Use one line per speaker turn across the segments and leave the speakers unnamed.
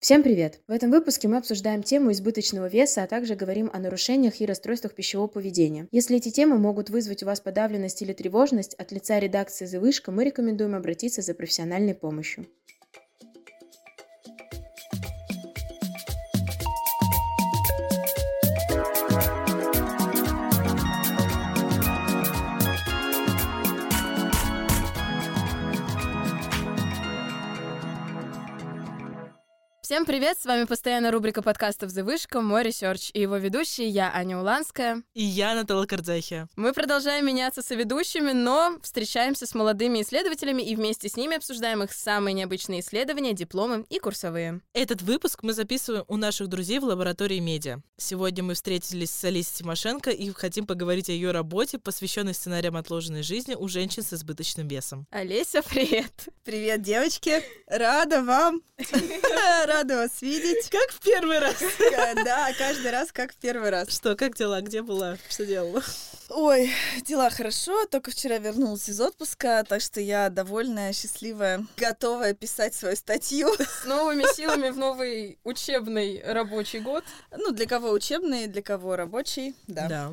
Всем привет! В этом выпуске мы обсуждаем тему избыточного веса, а также говорим о нарушениях и расстройствах пищевого поведения. Если эти темы могут вызвать у вас подавленность или тревожность, от лица редакции «The Вышка» мы рекомендуем обратиться за профессиональной помощью. Всем привет! С вами постоянная рубрика подкастов «The Вышка» «Мой research» и его ведущие я, Аня Уланская.
И я, Наталья Кардзахия.
Мы продолжаем меняться соведущими, но встречаемся с молодыми исследователями и вместе с ними обсуждаем их самые необычные исследования, дипломы и курсовые.
Этот выпуск мы записываем у наших друзей в лаборатории медиа. Сегодня мы встретились с Олесей Тимошенко и хотим поговорить о ее работе, посвященной сценариям отложенной жизни у женщин с избыточным весом.
Олеся, привет!
Привет, девочки! Рада вам! Рада вас видеть.
Как в первый раз.
Да, каждый раз как в первый раз.
Что, как дела? Где была? Что делала?
Ой, дела хорошо. Только вчера вернулась из отпуска, так что я довольная, счастливая, готовая писать свою статью.
С новыми силами в новый учебный рабочий год.
Ну, для кого учебный, для кого рабочий, да.
Да.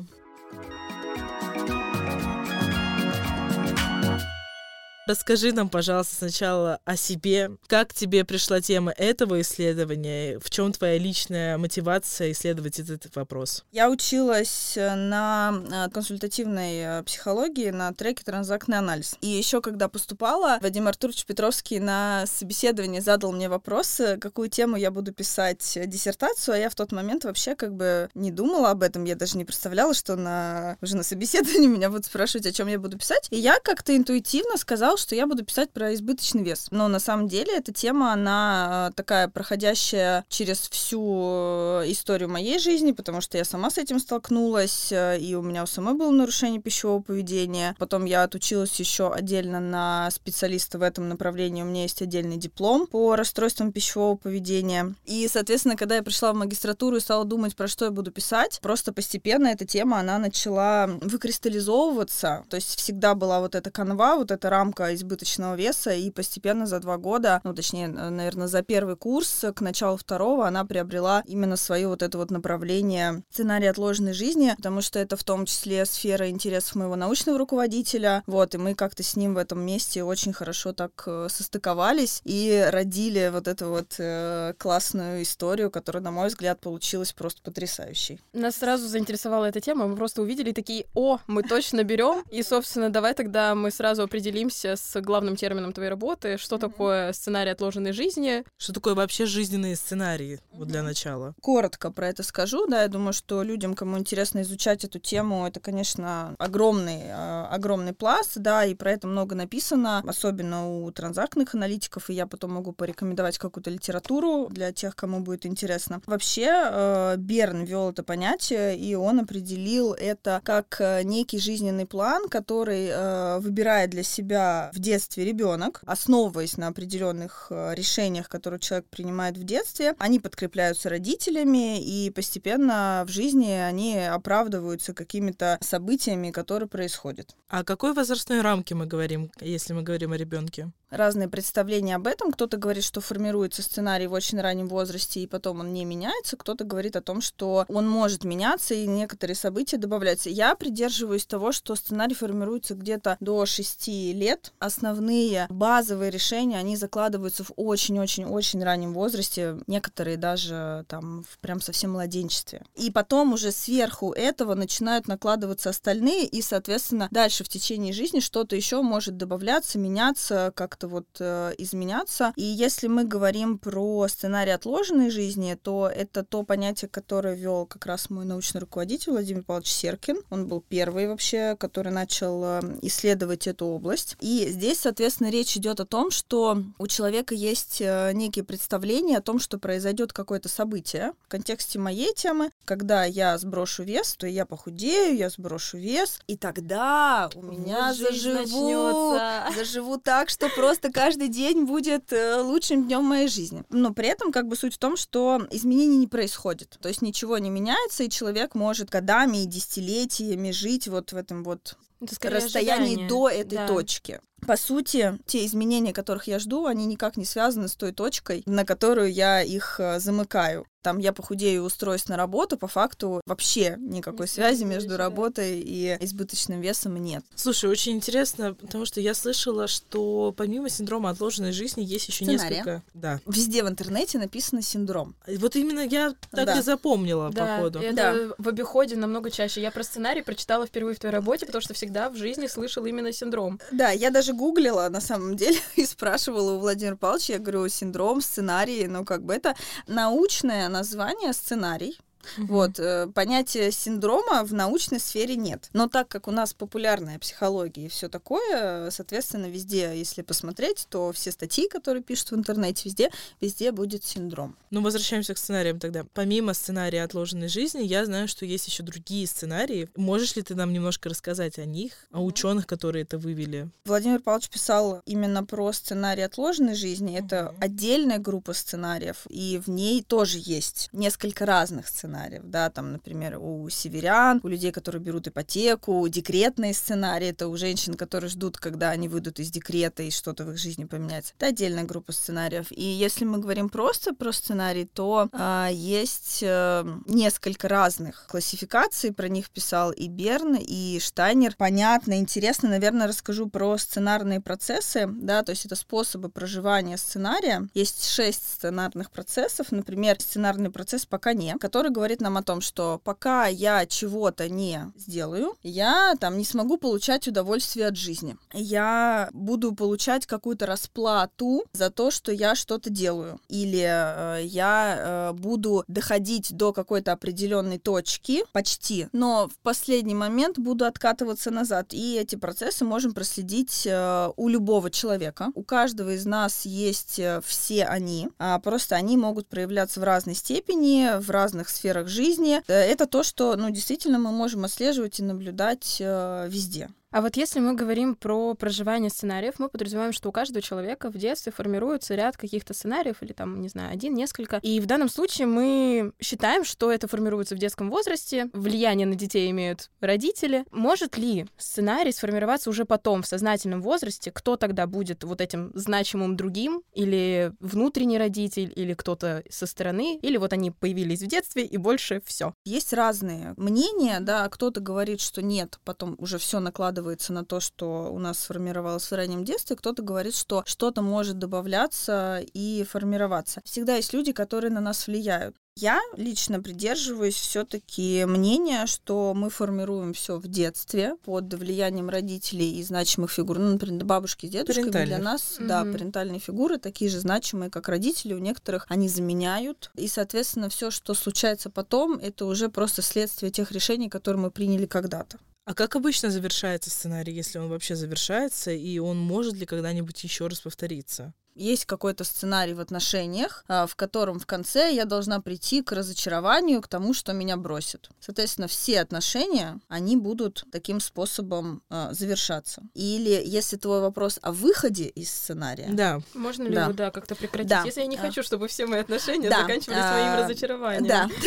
Расскажи нам, пожалуйста, сначала о себе. Как тебе пришла тема этого исследования? В чем твоя личная мотивация исследовать этот вопрос?
Я училась э, на э, консультативной э, психологии на треке «Транзактный анализ». И еще когда поступала, Вадим Артурович Петровский на собеседовании задал мне вопрос, какую тему я буду писать диссертацию, а я в тот момент вообще как бы не думала об этом, я даже не представляла, что на, уже на собеседовании меня будут спрашивать, о чем я буду писать. И я как-то интуитивно сказала, что я буду писать про избыточный вес. Но на самом деле эта тема, она э, такая проходящая через всю э, историю моей жизни, потому что я сама с этим столкнулась, э, и у меня у самой было нарушение пищевого поведения. Потом я отучилась еще отдельно на специалиста в этом направлении. У меня есть отдельный диплом по расстройствам пищевого поведения. И, соответственно, когда я пришла в магистратуру и стала думать, про что я буду писать, просто постепенно эта тема, она начала выкристаллизовываться. То есть всегда была вот эта канва, вот эта рамка избыточного веса, и постепенно за два года, ну, точнее, наверное, за первый курс к началу второго она приобрела именно свое вот это вот направление сценарий отложенной жизни, потому что это в том числе сфера интересов моего научного руководителя, вот, и мы как-то с ним в этом месте очень хорошо так э, состыковались и родили вот эту вот э, классную историю, которая, на мой взгляд, получилась просто потрясающей.
Нас сразу заинтересовала эта тема, мы просто увидели такие, о, мы точно берем, и, собственно, давай тогда мы сразу определимся с главным термином твоей работы. Что mm-hmm. такое сценарий отложенной жизни?
Что такое вообще жизненные сценарии, mm-hmm. вот для начала?
Коротко про это скажу, да, я думаю, что людям, кому интересно изучать эту тему, это, конечно, огромный, э, огромный пласт, да, и про это много написано, особенно у транзактных аналитиков, и я потом могу порекомендовать какую-то литературу для тех, кому будет интересно. Вообще, э, Берн ввел это понятие, и он определил это как э, некий жизненный план, который э, выбирает для себя в детстве ребенок, основываясь на определенных э, решениях, которые человек принимает в детстве, они подкрепляются родителями, и постепенно в жизни они оправдываются какими-то событиями, которые происходят.
А о какой возрастной рамке мы говорим, если мы говорим о ребенке?
Разные представления об этом. Кто-то говорит, что формируется сценарий в очень раннем возрасте, и потом он не меняется. Кто-то говорит о том, что он может меняться, и некоторые события добавляются. Я придерживаюсь того, что сценарий формируется где-то до 6 лет. Основные базовые решения, они закладываются в очень-очень-очень раннем возрасте, некоторые даже там в прям совсем младенчестве. И потом уже сверху этого начинают накладываться остальные, и, соответственно, дальше в течение жизни что-то еще может добавляться, меняться, как как-то вот э, изменяться. И если мы говорим про сценарий отложенной жизни, то это то понятие, которое вел как раз мой научный руководитель Владимир Павлович Серкин. Он был первый вообще, который начал э, исследовать эту область. И здесь, соответственно, речь идет о том, что у человека есть э, некие представления о том, что произойдет какое-то событие. В контексте моей темы, когда я сброшу вес, то я похудею, я сброшу вес, и тогда у меня вот заживу, заживу так, что просто просто каждый день будет э, лучшим днем моей жизни. Но при этом как бы суть в том, что изменений не происходит. То есть ничего не меняется, и человек может годами и десятилетиями жить вот в этом вот расстоянии
ожидание.
до этой
Да.
точки. По сути, те изменения, которых я жду, они никак не связаны с той точкой, на которую я их э, замыкаю. Там я похудею и устроюсь на работу, по факту вообще никакой
Не
связи между работой и избыточным весом нет.
Слушай, очень интересно, потому что я слышала, что помимо синдрома отложенной жизни есть еще
Сценария.
несколько. Да.
Везде в интернете написано синдром.
Вот именно я так
Да.
и запомнила,
Да,
походу.
это
Да.
в обиходе намного чаще. Я про сценарий прочитала впервые в твоей работе, потому что всегда в жизни слышала именно синдром.
Да, я даже гуглила на самом деле и спрашивала у Владимира Павловича, я говорю, синдром, сценарий, ну как бы это научное название сценарий. Вот, э, понятия синдрома в научной сфере нет. Но так как у нас популярная психология и все такое, соответственно, везде, если посмотреть, то все статьи, которые пишут в интернете, везде, везде будет синдром.
Ну, возвращаемся к сценариям тогда. Помимо сценария отложенной жизни, я знаю, что есть еще другие сценарии. Можешь ли ты нам немножко рассказать о них, о ученых, которые это вывели?
Владимир Павлович писал именно про сценарий отложенной жизни. Это
Мгм.
отдельная группа сценариев, и в ней тоже есть несколько разных сценариев. Да, там, например, у северян, у людей, которые берут ипотеку, декретные сценарии, это у женщин, которые ждут, когда они выйдут из декрета и что-то в их жизни поменяется. Это отдельная группа сценариев. И если мы говорим просто про сценарий, то а, есть э, несколько разных классификаций, про них писал и Берн, и Штайнер. Понятно, интересно, наверное, расскажу про сценарные процессы, да, то есть это способы проживания сценария. Есть шесть сценарных процессов, например, сценарный процесс «пока не», который говорит нам о том, что пока я чего-то не сделаю, я там не смогу получать удовольствие от жизни. Я буду получать какую-то расплату за то, что я что-то делаю. Или э, я э, буду доходить до какой-то определенной точки, почти, но в последний момент буду откатываться назад. И эти процессы можем проследить э, у любого человека. У каждого из нас есть э, все они, а просто они могут проявляться в разной степени, в разных сферах жизни. Э, Это то, что, ну, действительно мы можем отслеживать и наблюдать э, везде.
А вот если мы говорим про проживание сценариев, мы подразумеваем, что у каждого человека в детстве формируется ряд каких-то сценариев, или там, не знаю, один, несколько. И в данном случае мы считаем, что это формируется в детском возрасте, влияние на детей имеют родители. Может ли сценарий сформироваться уже потом, в сознательном возрасте? Кто тогда будет вот этим значимым другим? Или внутренний родитель, или кто-то со стороны? Или вот они появились в детстве, и больше все.
Есть разные мнения, да, кто-то говорит, что нет, потом уже все накладывается на то, что у нас сформировалось в раннем детстве, кто-то говорит, что что-то может добавляться и формироваться. Всегда есть люди, которые на нас влияют. Я лично придерживаюсь все-таки мнения, что мы формируем все в детстве под влиянием родителей и значимых фигур. Ну, например, бабушки с дедушками для нас, да,
Мгм.
парентальные фигуры такие же значимые, как родители. У некоторых они заменяют. И, соответственно, все, что случается потом, это уже просто следствие тех решений, которые мы приняли когда-то.
А как обычно завершается сценарий, если он вообще завершается, и он может ли когда-нибудь еще раз повториться?
Есть какой-то сценарий в отношениях, а, в котором в конце я должна прийти к разочарованию, к тому, что меня бросят. Соответственно, все отношения, они будут таким способом а, завершаться. Или если твой вопрос о выходе из сценария,
Да.
Можно ли
Да.
его, да, как-то прекратить?
Да.
Если я не
А.
хочу, чтобы все мои отношения
Да.
заканчивались
А,
своим разочарованием.
Да.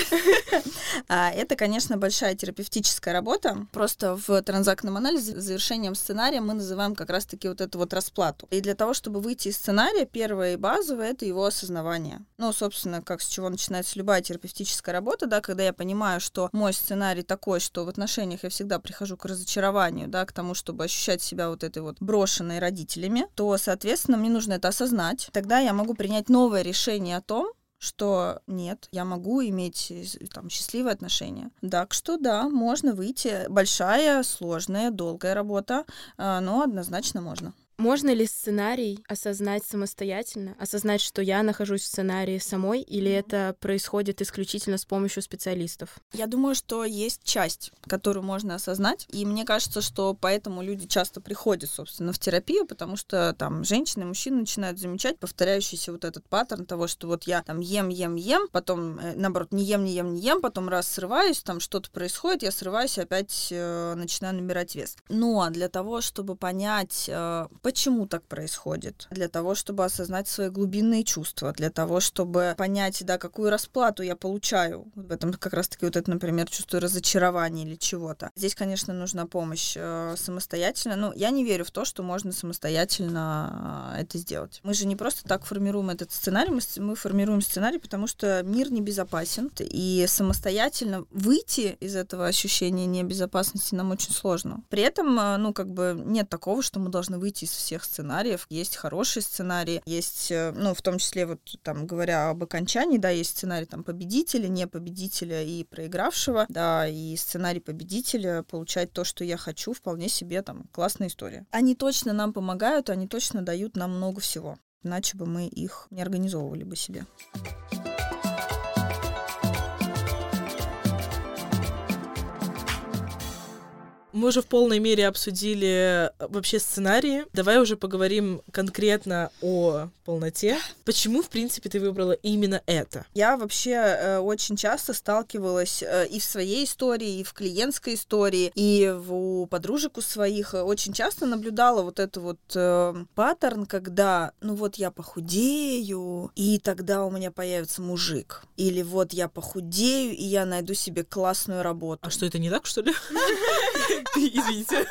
А, Это, конечно, большая терапевтическая работа. Просто в транзактном анализе завершением сценария мы называем как раз-таки вот эту вот расплату. И для того, чтобы выйти из сценария, первое и базовое — это его осознавание. Ну, собственно, как с чего начинается любая терапевтическая работа, да, когда я понимаю, что мой сценарий такой, что в отношениях я всегда прихожу к разочарованию, да, к тому, чтобы ощущать себя вот этой вот брошенной родителями, то, соответственно, мне нужно это осознать. Тогда я могу принять новое решение о том, что нет, я могу иметь э, там счастливые отношения. Так что да, можно выйти. Большая, сложная, долгая работа, а, но однозначно можно.
Можно ли сценарий осознать самостоятельно? Осознать, что я нахожусь в сценарии самой, или это происходит исключительно с помощью специалистов?
Я думаю, что есть часть, которую можно осознать, и мне кажется, что поэтому люди часто приходят, собственно, в терапию, потому что там женщины и мужчины начинают замечать повторяющийся вот этот паттерн того, что вот я там ем, ем, ем, потом, э, наоборот, не ем, не ем, не ем, потом раз срываюсь, там что-то происходит, я срываюсь и опять э, начинаю набирать вес. Но для того, чтобы понять, э, почему так происходит, для того, чтобы осознать свои глубинные чувства, для того, чтобы понять, да, какую расплату я получаю. В этом как раз-таки вот это, например, чувство разочарования или чего-то. Здесь, конечно, нужна помощь э, самостоятельно. Ну, я не верю в то, что можно самостоятельно э, это сделать. Мы же не просто так формируем этот сценарий, мы, мы формируем сценарий, потому что мир небезопасен, и самостоятельно выйти из этого ощущения небезопасности нам очень сложно. При этом, э, ну, как бы нет такого, что мы должны выйти из всех сценариев. Есть хорошие сценарии, есть, э, ну, в том числе, вот там, говоря об окончании, да, есть сценарий там победителя, не победителя и проигравшего, да, и сценарий победителя получать то, что я хочу, вполне себе там классная история. Они точно нам помогают, они точно дают нам много всего. Иначе бы мы их не организовывали бы себе.
Мы уже в полной мере обсудили э, вообще сценарии. Давай уже поговорим конкретно о полноте. Почему, в принципе, ты выбрала именно это?
Я вообще э, очень часто сталкивалась э, и в своей истории, и в клиентской истории, и в, у подружек у своих э, очень часто наблюдала вот это вот э, паттерн, когда, ну вот я похудею, и тогда у меня появится мужик. Или вот я похудею, и я найду себе классную работу.
А что, это не так, что ли? Извините.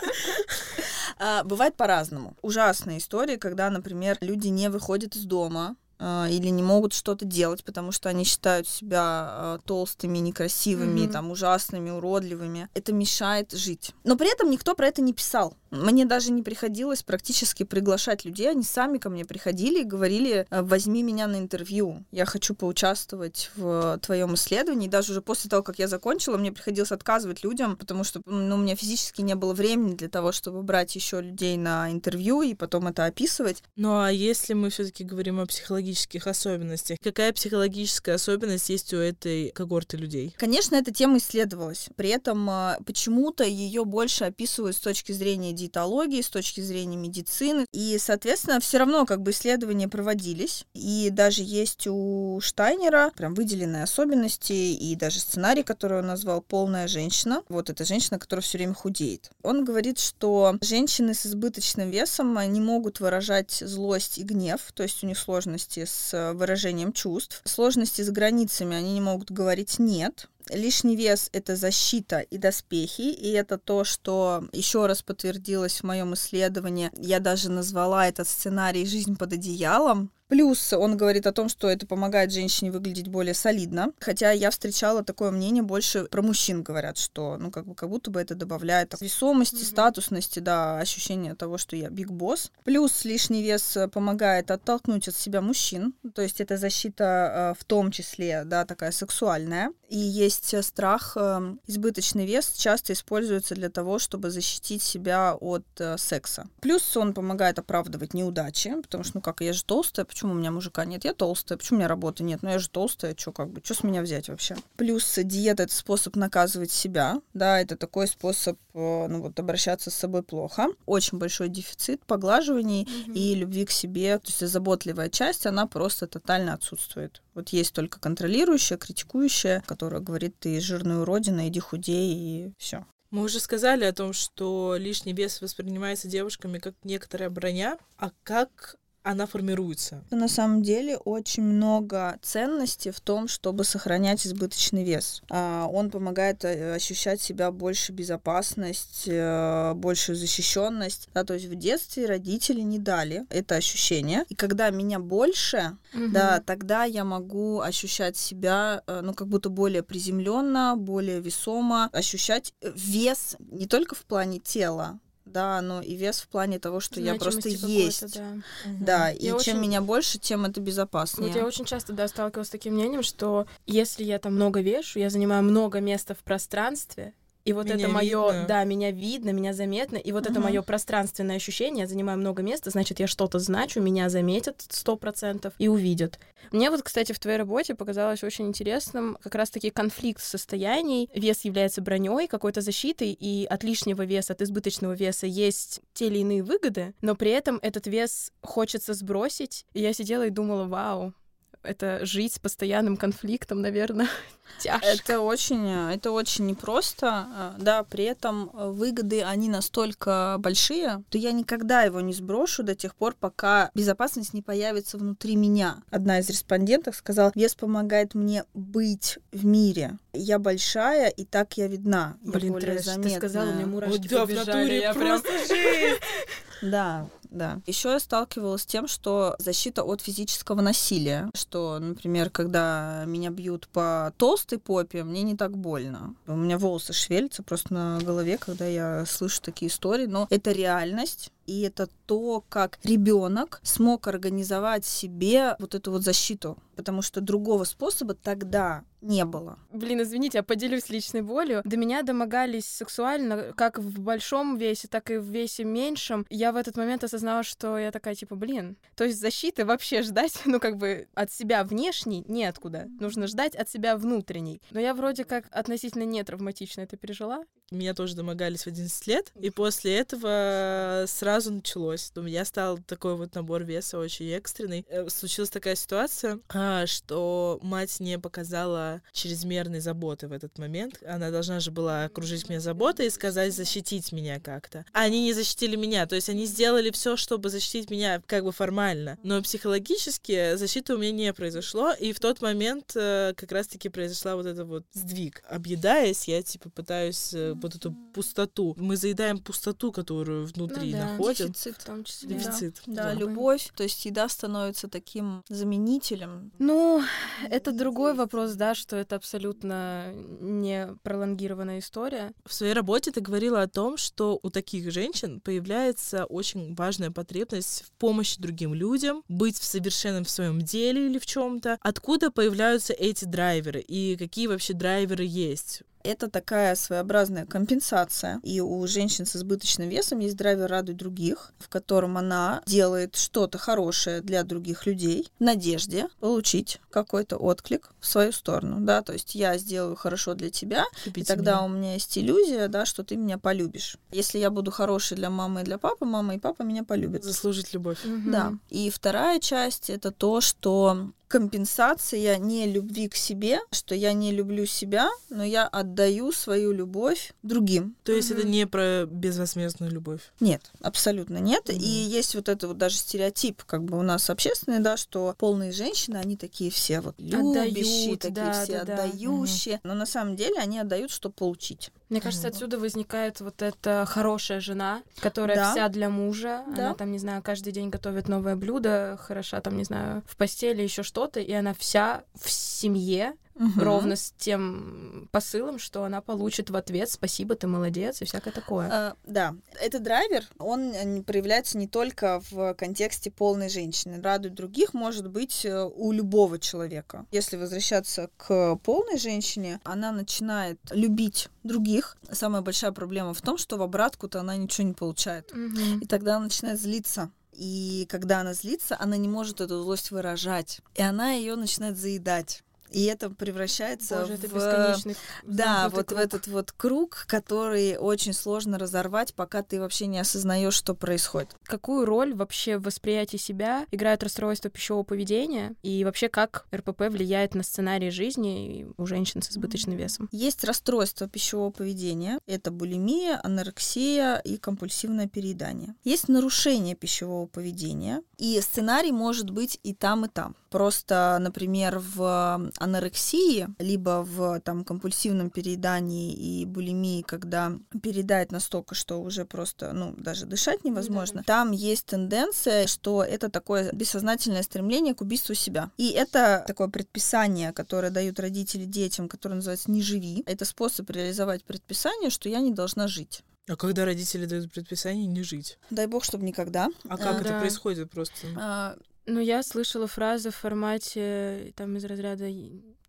А, бывает по-разному. Ужасные истории, когда, например, люди не выходят из дома, или не могут что-то делать, потому что они считают себя а, толстыми, некрасивыми, mm-hmm. там ужасными, уродливыми. Это мешает жить. Но при этом никто про это не писал. Мне даже не приходилось практически приглашать людей, они сами ко мне приходили и говорили: возьми меня на интервью, я хочу поучаствовать в твоем исследовании. И даже уже после того, как я закончила, мне приходилось отказывать людям, потому что ну, у меня физически не было времени для того, чтобы брать еще людей на интервью и потом это описывать.
Ну а если мы все-таки говорим о психологии психологических особенностях. Какая психологическая особенность есть у этой когорты людей?
Конечно, эта тема исследовалась. При этом а, почему-то ее больше описывают с точки зрения диетологии, с точки зрения медицины. И, соответственно, все равно как бы исследования проводились. И даже есть у Штайнера прям выделенные особенности и даже сценарий, который он назвал «Полная женщина». Вот эта женщина, которая все время худеет. Он говорит, что женщины с избыточным весом не могут выражать злость и гнев, то есть у них сложности сложности с э, выражением чувств, сложности с границами, они не могут говорить «нет», Лишний вес — это защита и доспехи, и это то, что еще раз подтвердилось в моем исследовании. Я даже назвала этот сценарий «Жизнь под одеялом», Плюс он говорит о том, что это помогает женщине выглядеть более солидно. Хотя я встречала такое мнение больше про мужчин, говорят, что ну как бы как будто бы это добавляет так, весомости, mm-hmm. статусности, да, ощущение того, что я биг босс. Плюс лишний вес помогает оттолкнуть от себя мужчин. То есть это защита э, в том числе, да, такая сексуальная. И есть страх, э, избыточный вес часто используется для того, чтобы защитить себя от э, секса. Плюс он помогает оправдывать неудачи, потому что, ну как, я же толстая, почему у меня мужика нет? Я толстая, почему у меня работы нет? Ну я же толстая, что как бы, что с меня взять вообще? Плюс диета — это способ наказывать себя, да, это такой способ, э, ну вот, обращаться с собой плохо. Очень большой дефицит поглаживаний mm-hmm. и любви к себе, то есть заботливая часть, она просто тотально отсутствует. Вот есть только контролирующая, критикующая, которая говорит, ты жирная уродина, иди худей, и все.
Мы уже сказали о том, что лишний вес воспринимается девушками как некоторая броня, а как она формируется.
На самом деле очень много ценностей в том, чтобы сохранять избыточный вес. А, он помогает э, ощущать себя больше безопасность, э, большую защищенность. Да, то есть в детстве родители не дали это ощущение. И когда меня больше, угу. да, тогда я могу ощущать себя, э, ну, как будто более приземленно, более весомо, ощущать вес не только в плане тела, да, но и вес в плане того, что я просто есть. Да, угу. да и я чем очень... меня больше, тем это безопаснее.
Вот я очень часто, да, сталкивалась с таким мнением, что если я там много вешу, я занимаю много места в пространстве, и вот меня это мое, да, меня видно, меня заметно, и вот uh-huh. это мое пространственное ощущение, я занимаю много места, значит, я что-то значу, меня заметят сто процентов и увидят. Мне вот, кстати, в твоей работе показалось очень интересным как раз-таки конфликт состояний. Вес является броней, какой-то защитой, и от лишнего веса, от избыточного веса есть те или иные выгоды, но при этом этот вес хочется сбросить. И я сидела и думала, вау,
это жить с постоянным конфликтом, наверное, тяжко.
Это очень, это очень непросто, а, да, при этом выгоды, они настолько большие, то я никогда его не сброшу до тех пор, пока безопасность не появится внутри меня. Одна из респондентов сказала, вес помогает мне быть в мире. Я большая, и так я видна. Я
Блин,
более
трэш, ты сказала, меня мурашки
да, в натуре
я прям-
просто жесть.
Да, да. Еще я сталкивалась с тем, что защита от физического насилия, что, например, когда меня бьют по толстой попе, мне не так больно. У меня волосы шевелятся просто на голове, когда я слышу такие истории, но это реальность. И это то, как ребенок смог организовать себе вот эту вот защиту, потому что другого способа тогда не было.
Блин, извините, я поделюсь личной болью. До меня домогались сексуально как в большом весе, так и в весе меньшем. Я в этот момент осознала, что я такая, типа, блин, то есть защиты вообще ждать, ну, как бы от себя внешней неоткуда. Нужно ждать от себя внутренней. Но я вроде как относительно не травматично это пережила.
Меня тоже домогались в 11 лет, и после этого сразу началось. У меня стал такой вот набор веса очень экстренный. Э, Случилась такая ситуация, а, что мать не показала чрезмерной заботы в этот момент. Она должна же была окружить меня заботой и сказать защитить меня как-то. Они не защитили меня, то есть они сделали все, чтобы защитить меня как бы формально. Но психологически защиты у меня не произошло, и в тот момент э, как раз-таки произошла вот эта вот сдвиг. Объедаясь, я типа пытаюсь э, вот эту пустоту. Мы заедаем пустоту, которую внутри
Ну да,
находим.
Дефицит.
В том числе.
Дефицит.
Да,
Да.
любовь, то есть еда становится таким заменителем.
Ну, это другой вопрос, да, что это абсолютно не пролонгированная история.
В своей работе ты говорила о том, что у таких женщин появляется очень важная потребность в помощи другим людям, быть в совершенном в своем деле или в чем-то. Откуда появляются эти драйверы и какие вообще драйверы есть?
Это такая своеобразная компенсация. И у женщин с избыточным весом есть драйвер радуй других, в котором она делает что-то хорошее для других людей в надежде получить какой-то отклик в свою сторону. Да? То есть я сделаю хорошо для тебя, и
Любите
тогда
меня.
у меня есть иллюзия, да, что ты меня полюбишь. Если я буду хорошей для мамы и для папы, мама и папа меня полюбят.
заслужить любовь.
Да. И вторая часть это то, что компенсация не любви к себе, что я не люблю себя, но я отдаю свою любовь другим.
То есть это
Мгм.
не про безвозмездную любовь.
Нет, абсолютно нет.
Мгм.
И есть вот это вот даже стереотип, как бы у нас общественный, да, что полные женщины, они такие все вот любящие,
Отдают,
такие
да,
все
да, да.
отдающие. Но на самом деле они отдают, чтобы получить.
Мне кажется, отсюда возникает вот эта хорошая жена, которая
Да.
вся для мужа.
Да.
Она там, не знаю, каждый день готовит новое блюдо, хороша там, не знаю, в постели еще что-то, и она вся в семье,
Мгм.
ровно с тем посылом, что она получит в ответ «спасибо, ты молодец» и всякое такое.
А, да, этот драйвер, он проявляется не только в контексте полной женщины. Радует других может быть э, у любого человека. Если возвращаться к полной женщине, она начинает любить других. Самая большая проблема в том, что в обратку-то она ничего не получает.
Мгм.
И тогда она начинает злиться. И когда она злится, она не может эту злость выражать. И она ее начинает заедать. И это превращается
Боже, это
в...
бесконечный
Да, вот
круг.
в этот вот круг, который очень сложно разорвать, пока ты вообще не осознаешь, что происходит.
Какую роль вообще в восприятии себя играет расстройство пищевого поведения и вообще как РПП влияет на сценарий жизни у женщин с избыточным весом?
Есть расстройство пищевого поведения. Это булимия, анорексия и компульсивное переедание. Есть нарушение пищевого поведения. И сценарий может быть и там, и там. Просто, например, в анорексии, либо в там, компульсивном переедании и булимии, когда передает настолько, что уже просто, ну, даже дышать невозможно, там есть тенденция, что это такое бессознательное стремление к убийству себя. И это такое предписание, которое дают родители детям, которое называется «не живи». Это способ реализовать предписание, что я не должна жить.
А когда родители дают предписание не жить?
Дай бог, чтобы никогда.
А как
А,
это
да.
происходит просто?
А,
Ну, я слышала фразы в формате там из разряда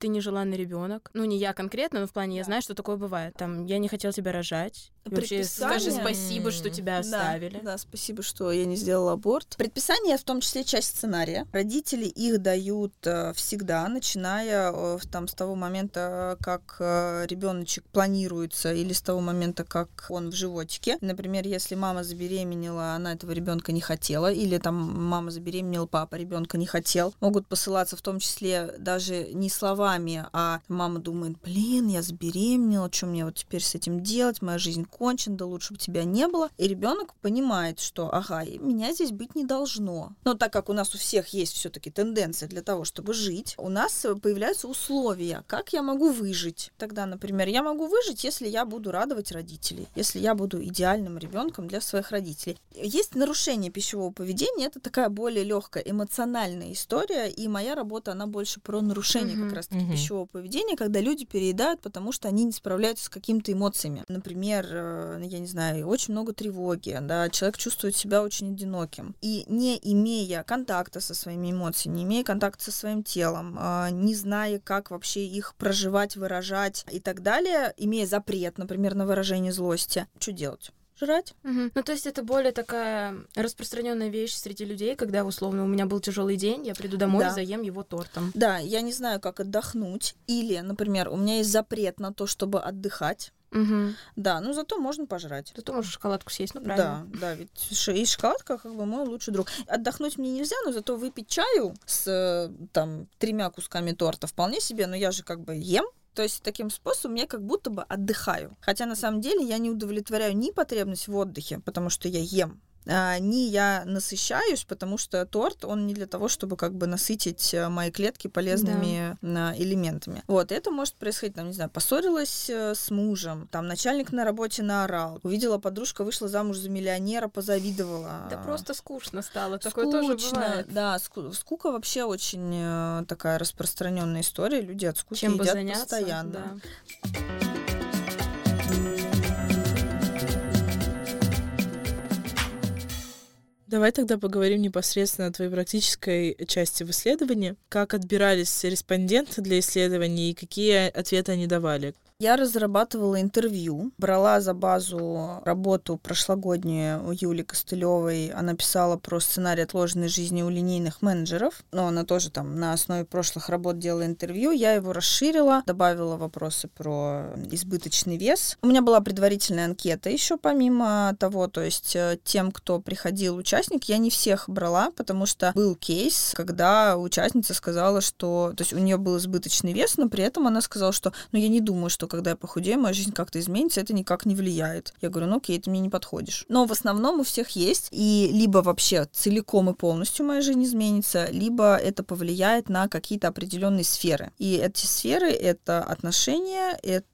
ты нежеланный ребенок. Ну, не я конкретно, но в плане я знаю, что такое бывает. Там, я не хотел тебя рожать. И Вообще, скажи спасибо, что тебя
Да,
оставили.
Да, спасибо, что я не сделала аборт. Предписание в том числе часть сценария. Родители их дают э, всегда, начиная э, там с того момента, как ребеночек планируется, или с того момента, как он в животике. Например, если мама забеременела, она этого ребенка не хотела, или там мама забеременела, папа ребенка не хотел, могут посылаться в том числе даже не словами, а мама думает, блин, я забеременела, что мне вот теперь с этим делать, моя жизнь кончена, да лучше бы тебя не было. И ребенок понимает, что, ага, меня здесь быть не должно. Но так как у нас у всех есть все-таки тенденция для того, чтобы жить, у нас появляются условия, как я могу выжить. Тогда, например, я могу выжить, если я буду радовать родителей, если я буду идеальным ребенком для своих родителей. Есть нарушение пищевого поведения, это такая более легкая эмоциональная история, и моя работа, она больше про нарушение
Мгм.
как раз-таки
Мгм.
пищевого поведения, когда люди переедают, потому что они не справляются с какими-то эмоциями. Например, э, я не знаю, очень много тревоги, да, человек чувствует себя очень одиноким. И не имея контакта со своими эмоциями, не имея контакта со своим телом, а, не зная, как вообще их проживать, выражать и так далее, имея запрет, например, на выражение злости, что делать? Жрать?
Мгм. Ну, то есть это более такая распространенная вещь среди людей, когда, условно, у меня был тяжелый день, я приду домой
Да.
и заем его тортом.
Да, я не знаю, как отдохнуть. Или, например, у меня есть запрет на то, чтобы отдыхать.
Угу.
Да, ну зато можно пожрать.
Зато можешь шоколадку съесть, ну правильно.
Да, да, ведь и шоколадка как бы мой лучший друг. Отдохнуть мне нельзя, но зато выпить чаю с э, там тремя кусками торта вполне себе, но я же как бы ем. То есть таким способом я как будто бы отдыхаю. Хотя на самом деле я не удовлетворяю ни потребность в отдыхе, потому что я ем, а, ни я насыщаюсь, потому что торт, он не для того, чтобы как бы насытить э, мои клетки полезными а, элементами. Вот, это может происходить, там, не знаю, поссорилась э, с мужем, там, начальник на работе наорал, увидела подружка, вышла замуж за миллионера, позавидовала.
Да просто скучно стало, такое тоже
Скучно,
бывает.
да, ску- скука вообще очень э, такая распространенная история, люди от скуки
Чем
едят постоянно.
да.
Давай тогда поговорим непосредственно о твоей практической части в исследовании. Как отбирались респонденты для исследований и какие ответы они давали?
Я разрабатывала интервью, брала за базу работу прошлогоднюю у Юли Костылевой. Она писала про сценарий отложенной жизни у линейных менеджеров, но она тоже там на основе прошлых работ делала интервью. Я его расширила, добавила вопросы про избыточный вес. У меня была предварительная анкета еще помимо того, то есть э, тем, кто приходил участник, я не всех брала, потому что был кейс, когда участница сказала, что, то есть у нее был избыточный вес, но при этом она сказала, что, ну я не думаю, что когда я похудею, моя жизнь как-то изменится, это никак не влияет. Я говорю, ну окей, ты мне не подходишь. Но в основном у всех есть, и либо вообще целиком и полностью моя жизнь изменится, либо это повлияет на какие-то определенные сферы. И эти сферы — это отношения, это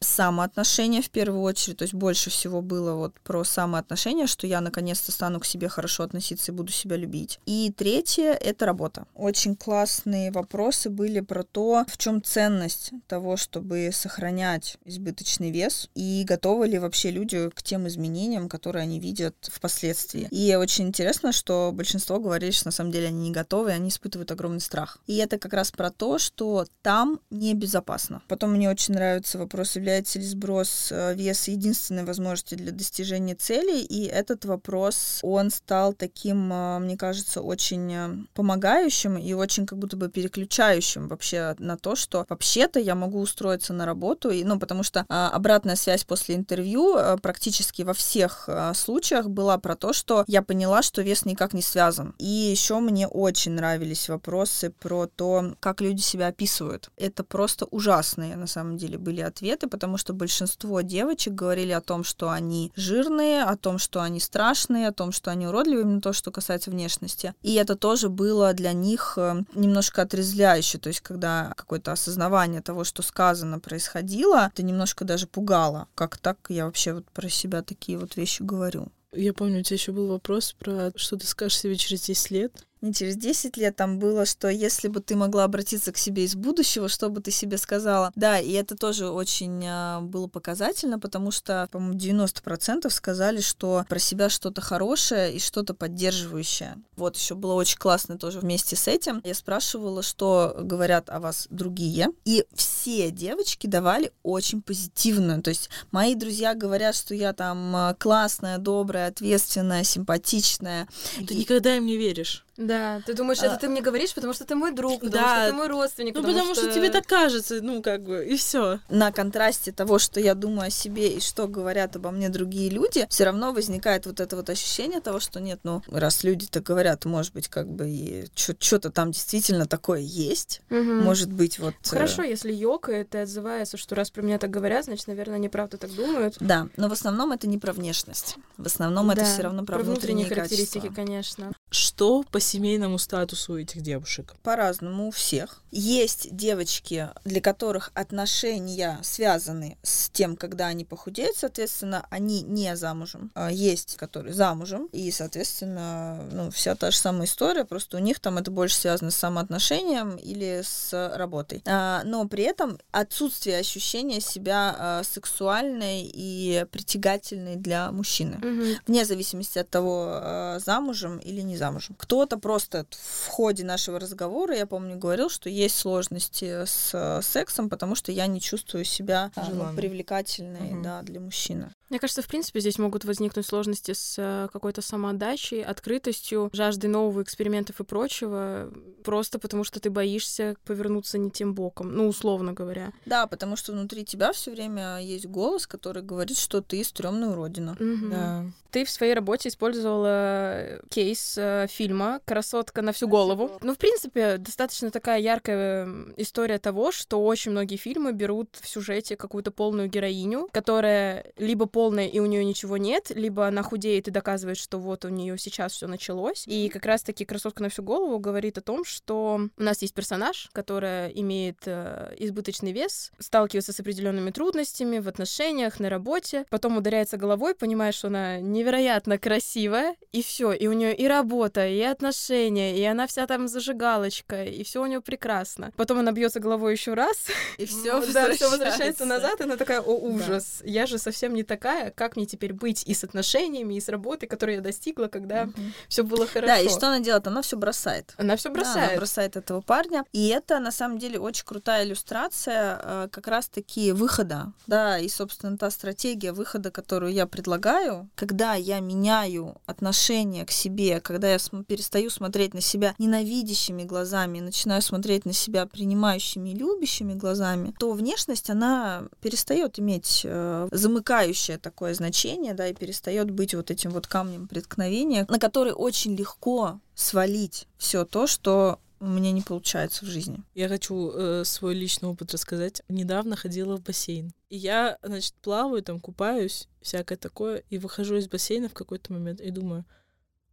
самоотношения в первую очередь, то есть больше всего было вот про самоотношения, что я наконец-то стану к себе хорошо относиться и буду себя любить. И третье — это работа. Очень классные вопросы были про то, в чем ценность того, чтобы сохранять избыточный вес, и готовы ли вообще люди к тем изменениям, которые они видят впоследствии. И очень интересно, что большинство говорили, что на самом деле они не готовы, они испытывают огромный страх. И это как раз про то, что там небезопасно. Потом мне очень нравится вопрос, является ли сброс э, веса единственной возможностью для достижения целей, и этот вопрос, он стал таким, э, мне кажется, очень э, помогающим и очень как будто бы переключающим вообще на то, что вообще-то я могу устроиться на работу, и, ну, потому что а, обратная связь после интервью практически во всех случаях была про то, что я поняла, что вес никак не связан. И еще мне очень нравились вопросы про то, как люди себя описывают. Это просто ужасные, на самом деле, были ответы, потому что большинство девочек говорили о том, что они жирные, о том, что они страшные, о том, что они уродливые, именно то, что касается внешности. И это тоже было для них э, немножко отрезвляюще, то есть когда какое-то осознавание того, что сказано, происходило, это немножко даже пугало. Как так я вообще вот про себя такие вот вещи говорю.
Я помню, у тебя еще был вопрос про что ты скажешь себе через 10 лет.
Не через 10 лет, там было, что если бы ты могла обратиться к себе из будущего, что бы ты себе сказала? Да, и это тоже очень а, было показательно, потому что, по-моему, 90% сказали, что про себя что-то хорошее и что-то поддерживающее. Вот еще было очень классно тоже вместе с этим. Я спрашивала, что говорят о вас другие, и все девочки давали очень позитивную. То есть мои друзья говорят, что я там а, классная, добрая, ответственная, симпатичная.
Ты и... никогда им не веришь.
Да, ты думаешь, это а, ты мне говоришь, потому что ты мой друг, потому да. что ты мой родственник.
Ну, потому, потому что... что тебе так кажется, ну, как бы, и все.
На контрасте того, что я думаю о себе и что говорят обо мне другие люди, все равно возникает вот это вот ощущение того, что нет, ну, раз люди так говорят, может быть, как бы и что-то там действительно такое есть. Угу. Может быть, вот...
Э, Хорошо, если ёкает и отзывается, что раз про меня так говорят, значит, наверное, они правда так думают.
Да, но в основном это не про внешность. В основном да, это все равно про, про внутренние, внутренние характеристики,
качества. конечно.
Что по семейному статусу этих девушек?
По-разному у всех. Есть девочки, для которых отношения связаны с тем, когда они похудеют, соответственно, они не замужем. А есть, которые замужем, и, соответственно, ну, вся та же самая история, просто у них там это больше связано с самоотношением или с работой. А, но при этом отсутствие ощущения себя а, сексуальной и притягательной для мужчины. Угу. Вне зависимости от того, а, замужем или не замужем. Кто-то просто в ходе нашего разговора, я помню, говорил, что есть сложности с э, сексом, потому что я не чувствую себя а, ну, привлекательной угу. да, для мужчины.
Мне кажется, в принципе, здесь могут возникнуть сложности с э, какой-то самоотдачей, открытостью, жаждой нового экспериментов и прочего, просто потому что ты боишься повернуться не тем боком, ну, условно говоря.
Да, потому что внутри тебя все время есть голос, который говорит, что ты стрёмная уродина.
Угу. Да. Ты в своей работе использовала кейс э, фильма «Красотка на всю голову». Ну, в принципе, достаточно такая яркая история того, что очень многие фильмы берут в сюжете какую-то полную героиню, которая либо пол полная, и у нее ничего нет, либо она худеет и доказывает, что вот у нее сейчас все началось. И как раз-таки красотка на всю голову говорит о том, что у нас есть персонаж, которая имеет э, избыточный вес, сталкивается с определенными трудностями в отношениях, на работе, потом ударяется головой, понимает, что она невероятно красивая, и все, и у нее и работа, и отношения, и она вся там зажигалочка, и все у нее прекрасно. Потом она бьется головой еще раз,
и все возвращается.
назад, и она такая, о ужас, я же совсем не такая такая, как мне теперь быть и с отношениями, и с работой, которую я достигла, когда угу. все было хорошо.
Да, и что она делает? Она все бросает.
Она все бросает. Да,
она бросает этого парня. И это на самом деле очень крутая иллюстрация э, как раз-таки выхода. Да, и, собственно, та стратегия выхода, которую я предлагаю, когда я меняю отношение к себе, когда я перестаю смотреть на себя ненавидящими глазами, начинаю смотреть на себя принимающими и любящими глазами, то внешность, она перестает иметь э, замыкающее такое значение, да, и перестает быть вот этим вот камнем преткновения, на который очень легко свалить все то, что у меня не получается в жизни.
Я хочу э, свой личный опыт рассказать. Недавно ходила в бассейн. И я, значит, плаваю, там купаюсь, всякое такое, и выхожу из бассейна в какой-то момент и думаю,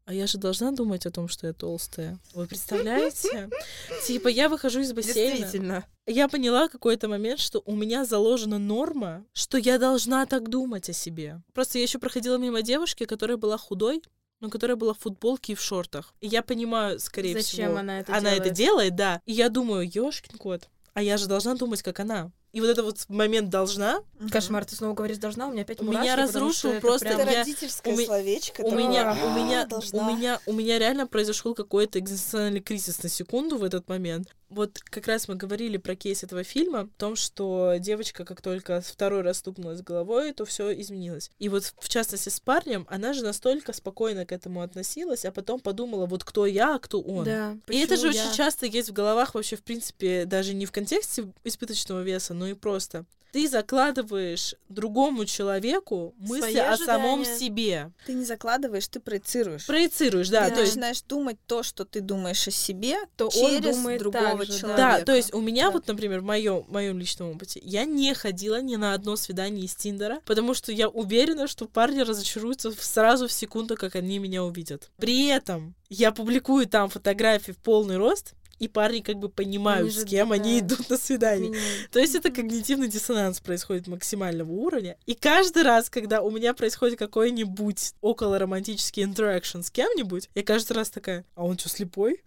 а я же должна думать о том, что я толстая. Вы представляете? Типа, я выхожу из бассейна.
Действительно.
Я поняла какой-то момент, что у меня заложена норма, что я должна так думать о себе. Просто я еще проходила мимо девушки, которая была худой, но которая была в футболке и в шортах. И я понимаю, скорее
Зачем
всего,
она это
она
делает?
это делает, да. И я думаю, ёшкин кот, а я же должна думать, как она. И вот этот вот момент должна.
Кошмар, ты снова говоришь должна, у меня опять
мурашки, Меня разрушил просто.
Это, прям... родительское
у
словечко.
У меня, у меня, у меня, у меня реально произошел какой-то экзистенциальный кризис на секунду в этот момент. Вот как раз мы говорили про кейс этого фильма, о том, что девочка, как только второй раз стукнулась головой, то все изменилось. И вот в частности с парнем, она же настолько спокойно к этому относилась, а потом подумала, вот кто я, а кто он.
Да,
и это же я? очень часто есть в головах вообще, в принципе, даже не в контексте избыточного веса, но и просто ты закладываешь другому человеку мысли о самом себе.
Ты не закладываешь, ты проецируешь.
Проецируешь, да.
Ты то начинаешь есть... думать то, что ты думаешь о себе, то через он думает другого же, человека.
Да, то есть у меня да. вот, например, в моем, моем личном опыте, я не ходила ни на одно свидание из Тиндера, потому что я уверена, что парни разочаруются сразу в секунду, как они меня увидят. При этом я публикую там фотографии в полный рост, и парни как бы понимают,
Они
с кем они
да,
идут на свидание.
Минимум.
То есть это когнитивный диссонанс происходит максимального уровня. И каждый раз, когда у меня происходит какой-нибудь около романтический интеракшн с кем-нибудь, я каждый раз такая, а он что, слепой?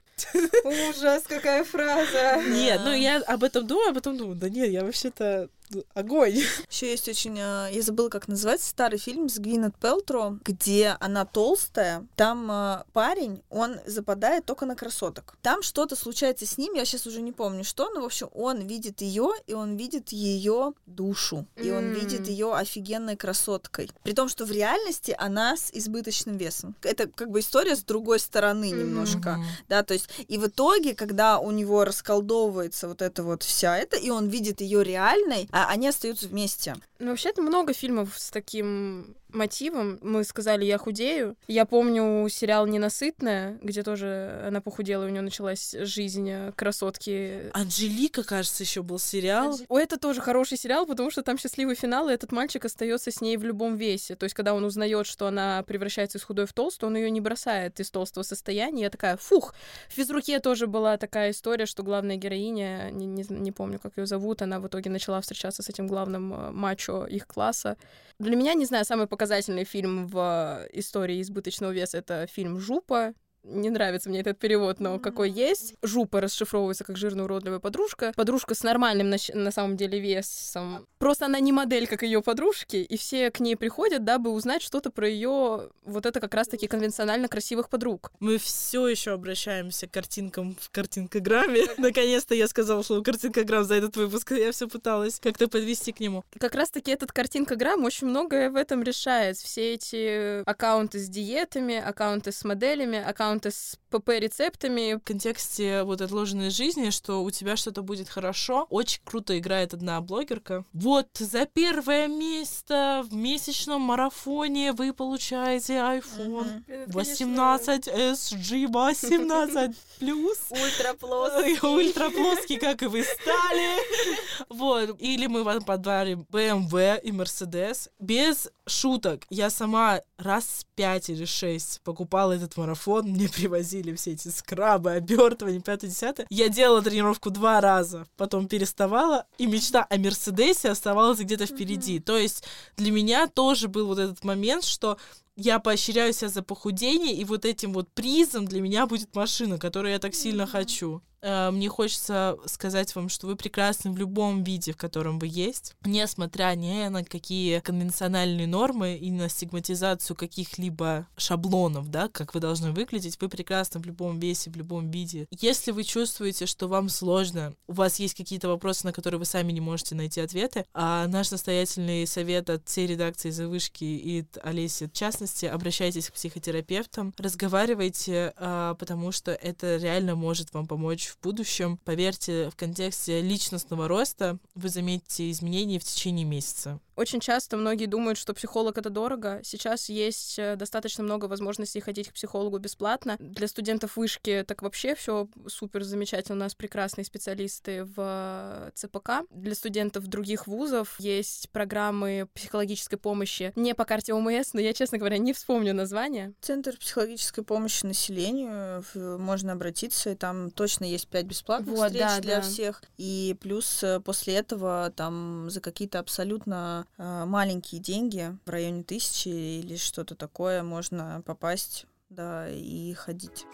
Ужас, какая фраза.
Нет, ну я об этом думаю, а потом думаю, да нет, я вообще-то огонь.
Еще есть очень, э, я забыла, как называется, старый фильм с Гвинет Пелтро, где она толстая. Там э, парень, он западает только на красоток. Там что-то случается с ним, я сейчас уже не помню что, но в общем он видит ее и он видит ее душу и он видит ее офигенной красоткой. При том, что в реальности она с избыточным весом. Это как бы история с другой стороны
Мгм.
немножко. Да, то есть и в итоге, когда у него расколдовывается вот эта вот вся это, и он видит ее реальной, а они остаются вместе.
Ну, вообще-то много фильмов с таким мотивом. Мы сказали «Я худею». Я помню сериал «Ненасытная», где тоже она похудела, у нее началась жизнь э, красотки.
Анжелика, кажется, еще был сериал.
О, это тоже хороший сериал, потому что там счастливый финал, и этот мальчик остается с ней в любом весе. То есть, когда он узнает, что она превращается из худой в толстую, он ее не бросает из толстого состояния. Я такая, фух. В физруке тоже была такая история, что главная героиня, не, не, не помню, как ее зовут, она в итоге начала встречаться с этим главным э, мачо их класса. Для меня, не знаю, самый показательный фильм в э, истории избыточного веса это фильм Жупа. Не нравится мне этот перевод, но какой есть. Жупа расшифровывается как жирная уродливая подружка. Подружка с нормальным на, на самом деле весом. Просто она не модель, как ее подружки, и все к ней приходят, дабы узнать что-то про ее вот это как раз-таки конвенционально красивых подруг.
Мы все еще обращаемся к картинкам в картинкограмме. Наконец-то я сказала, что картинкограмм за этот выпуск. Я все пыталась как-то подвести к нему.
Как раз-таки этот картинка-грамм очень многое в этом решает. Все эти аккаунты с диетами, аккаунты с моделями, аккаунты с ПП-рецептами.
В контексте вот отложенной жизни, что у тебя что-то будет хорошо, очень круто играет одна блогерка. Вот за первое место в месячном марафоне вы получаете iPhone 18 SG 18 плюс.
Ультраплоский.
Ультраплоский, как и вы стали. Вот. Или мы вам подарим BMW и Mercedes. Без шуток. Я сама раз пять или шесть покупала этот марафон. Мне привозили все эти скрабы, обертывания, пятое, десятое. Я делала тренировку два раза, потом переставала, и мечта о Мерседесе оставалась где-то впереди. То есть для меня тоже был вот этот момент, что я поощряю себя за похудение, и вот этим вот призом для меня будет машина, которую я так сильно хочу. Э, Мне хочется сказать вам, что вы прекрасны в любом виде, в котором вы есть, несмотря ни на какие конвенциональные нормы и на стигматизацию каких-либо шаблонов, да, как вы должны выглядеть, вы прекрасны в любом весе, в любом виде. Если вы чувствуете, что вам сложно, у вас есть какие-то вопросы, на которые вы сами не можете найти ответы, а наш настоятельный совет от всей редакции «Завышки» и Олеси в частности, обращайтесь к психотерапевтам, разговаривайте, а, потому что это реально может вам помочь в будущем. Поверьте, в контексте личностного роста вы заметите изменения в течение месяца.
Очень часто многие думают, что психолог это дорого. Сейчас есть э, достаточно много возможностей ходить к психологу бесплатно. Для студентов вышки так вообще все супер замечательно. У нас прекрасные специалисты в э, ЦПК. Для студентов других вузов есть программы психологической помощи не по карте ОМС, но я, честно говоря, не вспомню название.
Центр психологической помощи населению, можно обратиться, и там точно есть пять бесплатных
Вот,
встреч
да,
для
да.
всех. И плюс э, после этого там за какие-то абсолютно э, маленькие деньги, в районе тысячи или что-то такое, можно попасть, да, и ходить.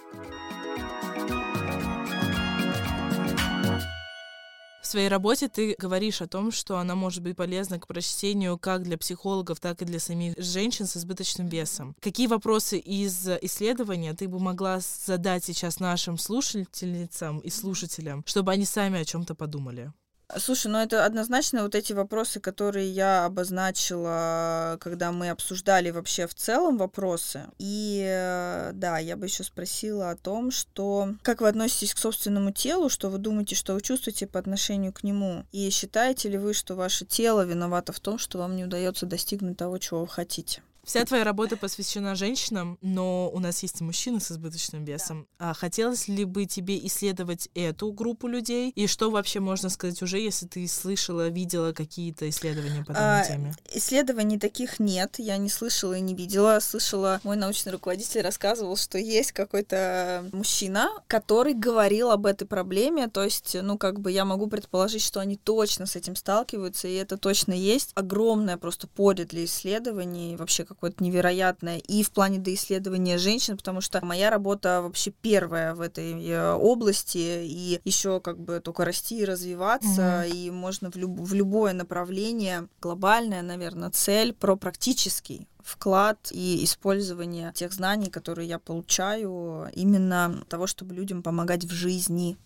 В своей работе ты говоришь о том, что она может быть полезна к прочтению как для психологов, так и для самих женщин с избыточным весом. Какие вопросы из исследования ты бы могла задать сейчас нашим слушательницам и слушателям, чтобы они сами о чем-то подумали?
Слушай, ну это однозначно вот эти вопросы, которые я обозначила, когда мы обсуждали вообще в целом вопросы. И э, да, я бы еще спросила о том, что как вы относитесь к собственному телу, что вы думаете, что вы чувствуете по отношению к нему, и считаете ли вы, что ваше тело виновато в том, что вам не удается достигнуть того, чего вы хотите?
Вся твоя работа посвящена женщинам, но у нас есть и мужчины с избыточным весом. А хотелось ли бы тебе исследовать эту группу людей? И что вообще можно сказать уже, если ты слышала, видела какие-то исследования по данной
А,
теме?
Исследований таких нет, я не слышала и не видела. Слышала, мой научный руководитель рассказывал, что есть какой-то мужчина, который говорил об этой проблеме, то есть, ну, как бы я могу предположить, что они точно с этим сталкиваются, и это точно есть. Огромное просто поле для исследований, вообще какое-то невероятное, и в плане до исследования женщин, потому что моя работа вообще первая в этой э, области, и еще как бы только расти и развиваться, и можно в, люб- в любое направление. Глобальная, наверное, цель про практический вклад и использование тех знаний, которые я получаю, именно того, чтобы людям помогать в жизни.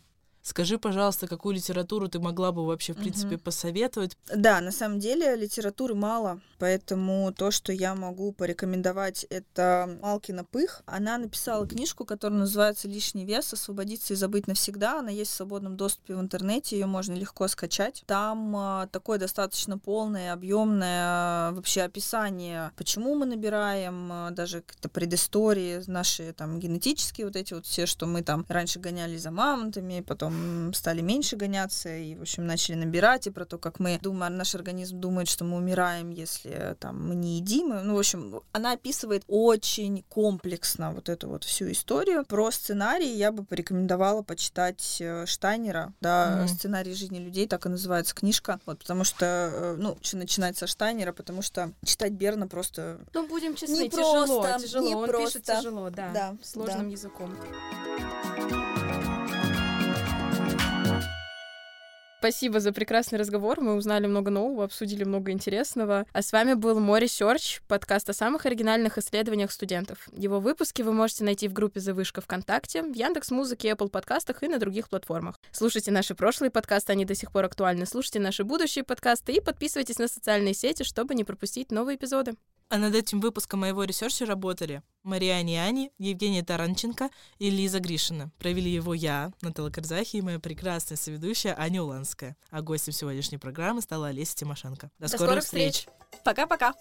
Скажи, пожалуйста, какую литературу ты могла бы вообще, в принципе, посоветовать?
Да, на самом деле литературы мало, поэтому то, что я могу порекомендовать, это Малкина Пых. Она написала книжку, которая называется «Лишний вес. Освободиться и забыть навсегда». Она есть в свободном доступе в интернете, ее можно легко скачать. Там а, такое достаточно полное, объемное а, вообще описание, почему мы набираем, а, даже какие-то предыстории наши там генетические вот эти вот все, что мы там раньше гоняли за мамонтами, потом стали меньше гоняться и, в общем, начали набирать, и про то, как мы думаем, наш организм думает, что мы умираем, если там мы не едим. Ну, в общем, она описывает очень комплексно вот эту вот всю историю. Про сценарий я бы порекомендовала почитать э, Штайнера, да,
Мгм.
«Сценарий жизни людей», так и называется книжка, вот, потому что, э, ну, начинать со Штайнера, потому что читать Берна просто
Ну, будем честны,
Не
тяжело,
просто,
тяжело.
не
Он пишет
просто.
тяжело, да,
Да,
сложным
да.
языком. Спасибо за прекрасный разговор. Мы узнали много нового, обсудили много интересного. А с вами был Мори Сёрч, подкаст о самых оригинальных исследованиях студентов. Его выпуски вы можете найти в группе «Завышка ВКонтакте», в Яндекс Музыке, Apple подкастах и на других платформах. Слушайте наши прошлые подкасты, они до сих пор актуальны. Слушайте наши будущие подкасты и подписывайтесь на социальные сети, чтобы не пропустить новые эпизоды.
А над этим выпуском моего research а работали Мария Ниани, Евгения Таранченко и Лиза Гришина. Провели его я, Наталья Карзахи и моя прекрасная соведущая Аня Уланская. А гостем сегодняшней программы стала Олеся Тимошенко. До,
До
скорых
скорых встреч!
пока-пока.